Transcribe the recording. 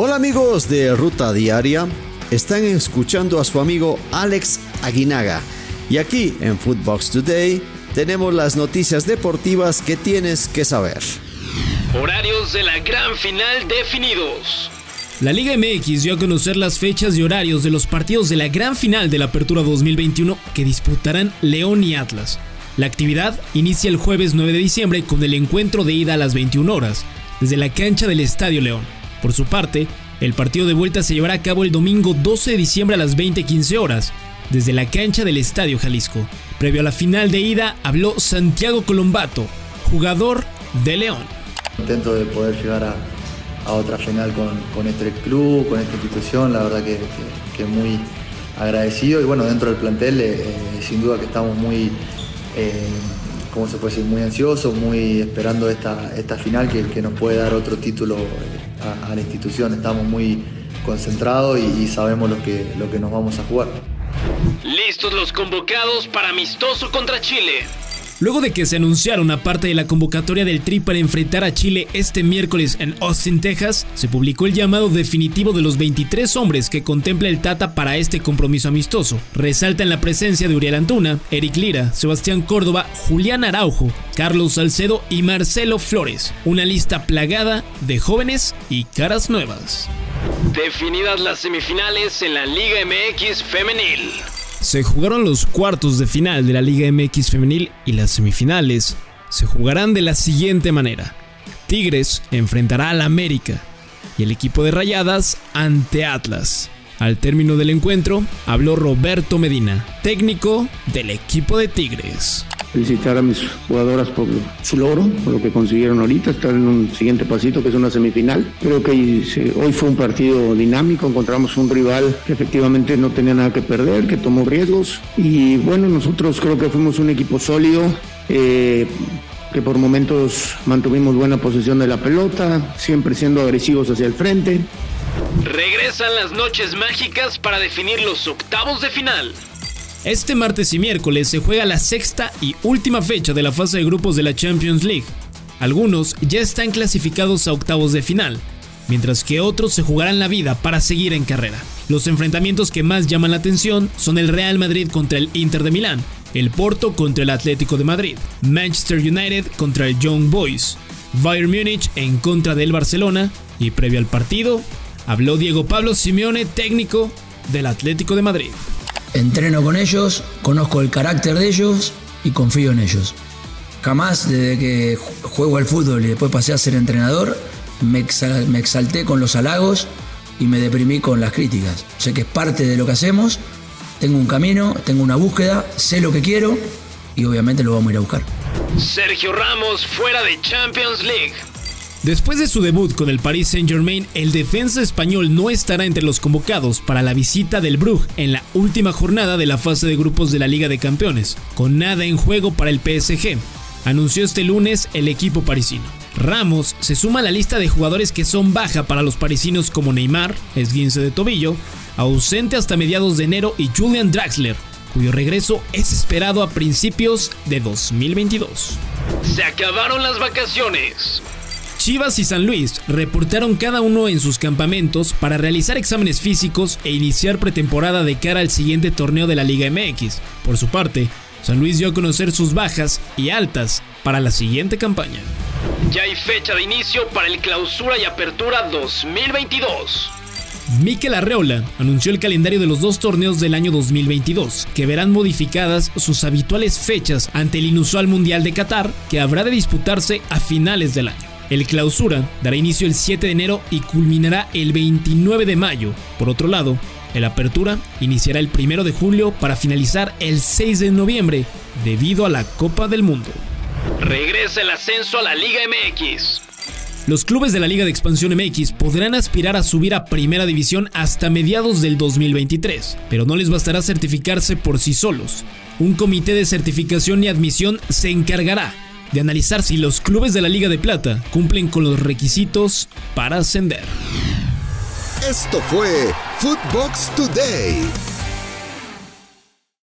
Hola amigos de Ruta Diaria, están escuchando a su amigo Alex Aguinaga y aquí en Footbox Today tenemos las noticias deportivas que tienes que saber. Horarios de la gran final definidos. La Liga MX dio a conocer las fechas y horarios de los partidos de la gran final de la Apertura 2021 que disputarán León y Atlas. La actividad inicia el jueves 9 de diciembre con el encuentro de ida a las 21 horas, desde la cancha del Estadio León. Por su parte, el partido de vuelta se llevará a cabo el domingo 12 de diciembre a las 20:15 horas, desde la cancha del Estadio Jalisco. Previo a la final de ida habló Santiago Colombato, jugador de León. Contento de poder llegar a, otra final con, este club, con esta institución, la verdad que, muy agradecido y bueno, dentro del plantel eh, eh, sin duda que estamos muy, eh, ¿cómo se puede decir? Muy ansiosos, muy esperando esta, esta final que, que nos puede dar otro título a, la institución. Estamos muy concentrados y, y sabemos lo que, lo que nos vamos a jugar. Listos los convocados para amistoso contra Chile. Luego de que se anunciara una parte de la convocatoria del Tri para enfrentar a Chile este miércoles en Austin, Texas, se publicó el llamado definitivo de los 23 hombres que contempla el Tata para este compromiso amistoso. Resaltan la presencia de Uriel Antuna, Eric Lira, Sebastián Córdoba, Julián Araujo, Carlos Salcedo y Marcelo Flores. Una lista plagada de jóvenes y caras nuevas. Definidas las semifinales en la Liga MX femenil. Se jugaron los cuartos de final de la Liga MX femenil y las semifinales se jugarán de la siguiente manera. Tigres enfrentará al América y el equipo de Rayadas ante Atlas. Al término del encuentro habló Roberto Medina, técnico del equipo de Tigres felicitar a mis jugadoras por su logro, por lo que consiguieron ahorita, estar en un siguiente pasito que es una semifinal. Creo que hoy fue un partido dinámico, encontramos un rival que efectivamente no tenía nada que perder, que tomó riesgos y bueno, nosotros creo que fuimos un equipo sólido. Eh, que por momentos mantuvimos buena posesión de la pelota, siempre siendo agresivos hacia el frente. Regresan las noches mágicas para definir los octavos de final. Este martes y miércoles se juega la sexta y última fecha de la fase de grupos de la Champions League. Algunos ya están clasificados a octavos de final, mientras que otros se jugarán la vida para seguir en carrera. Los enfrentamientos que más llaman la atención son el Real Madrid contra el Inter de Milán, el Porto contra el Atlético de Madrid, Manchester United contra el Young Boys, Bayern Múnich en contra del Barcelona y previo al partido habló Diego Pablo Simeone, técnico del Atlético de Madrid. Entreno con ellos, conozco el carácter de ellos y confío en ellos. Jamás desde que juego al fútbol y después pasé a ser entrenador, me, exalté con los halagos y me deprimí con las críticas. Sé que es parte de lo que hacemos, tengo un camino, tengo una búsqueda, sé lo que quiero y obviamente lo vamos a ir a buscar. Sergio Ramos fuera de Champions League. Después de su debut con el Paris Saint-Germain, el defensa español no estará entre los convocados para la visita del Brugge en la última jornada de la fase de grupos de la Liga de Campeones, con nada en juego para el PSG. Anunció este lunes el equipo parisino. Ramos se suma a la lista de jugadores que son baja para los parisinos como Neymar, esguince de tobillo, ausente hasta mediados de enero y Julian Draxler, cuyo regreso es esperado a principios de 2022. Se acabaron las vacaciones. Chivas y San Luis reportaron cada uno en sus campamentos para realizar exámenes físicos e iniciar pretemporada de cara al siguiente torneo de la Liga MX. Por su parte, San Luis dio a conocer sus bajas y altas para la siguiente campaña. Ya hay fecha de inicio para el clausura y apertura 2022. Mikel Arreola anunció el calendario de los dos torneos del año 2022, que verán modificadas sus habituales fechas ante el inusual Mundial de Qatar, que habrá de disputarse a finales del año. El clausura dará inicio el 7 de enero y culminará el 29 de mayo. Por otro lado, el apertura iniciará el 1 de julio para finalizar el 6 de noviembre debido a la Copa del Mundo. Regresa el ascenso a la Liga MX. Los clubes de la Liga de Expansión MX podrán aspirar a subir a Primera División hasta mediados del 2023, pero no les bastará certificarse por sí solos. Un comité de certificación y admisión se encargará de analizar si los clubes de la Liga de Plata cumplen con los requisitos para ascender. Esto fue Footbox Today.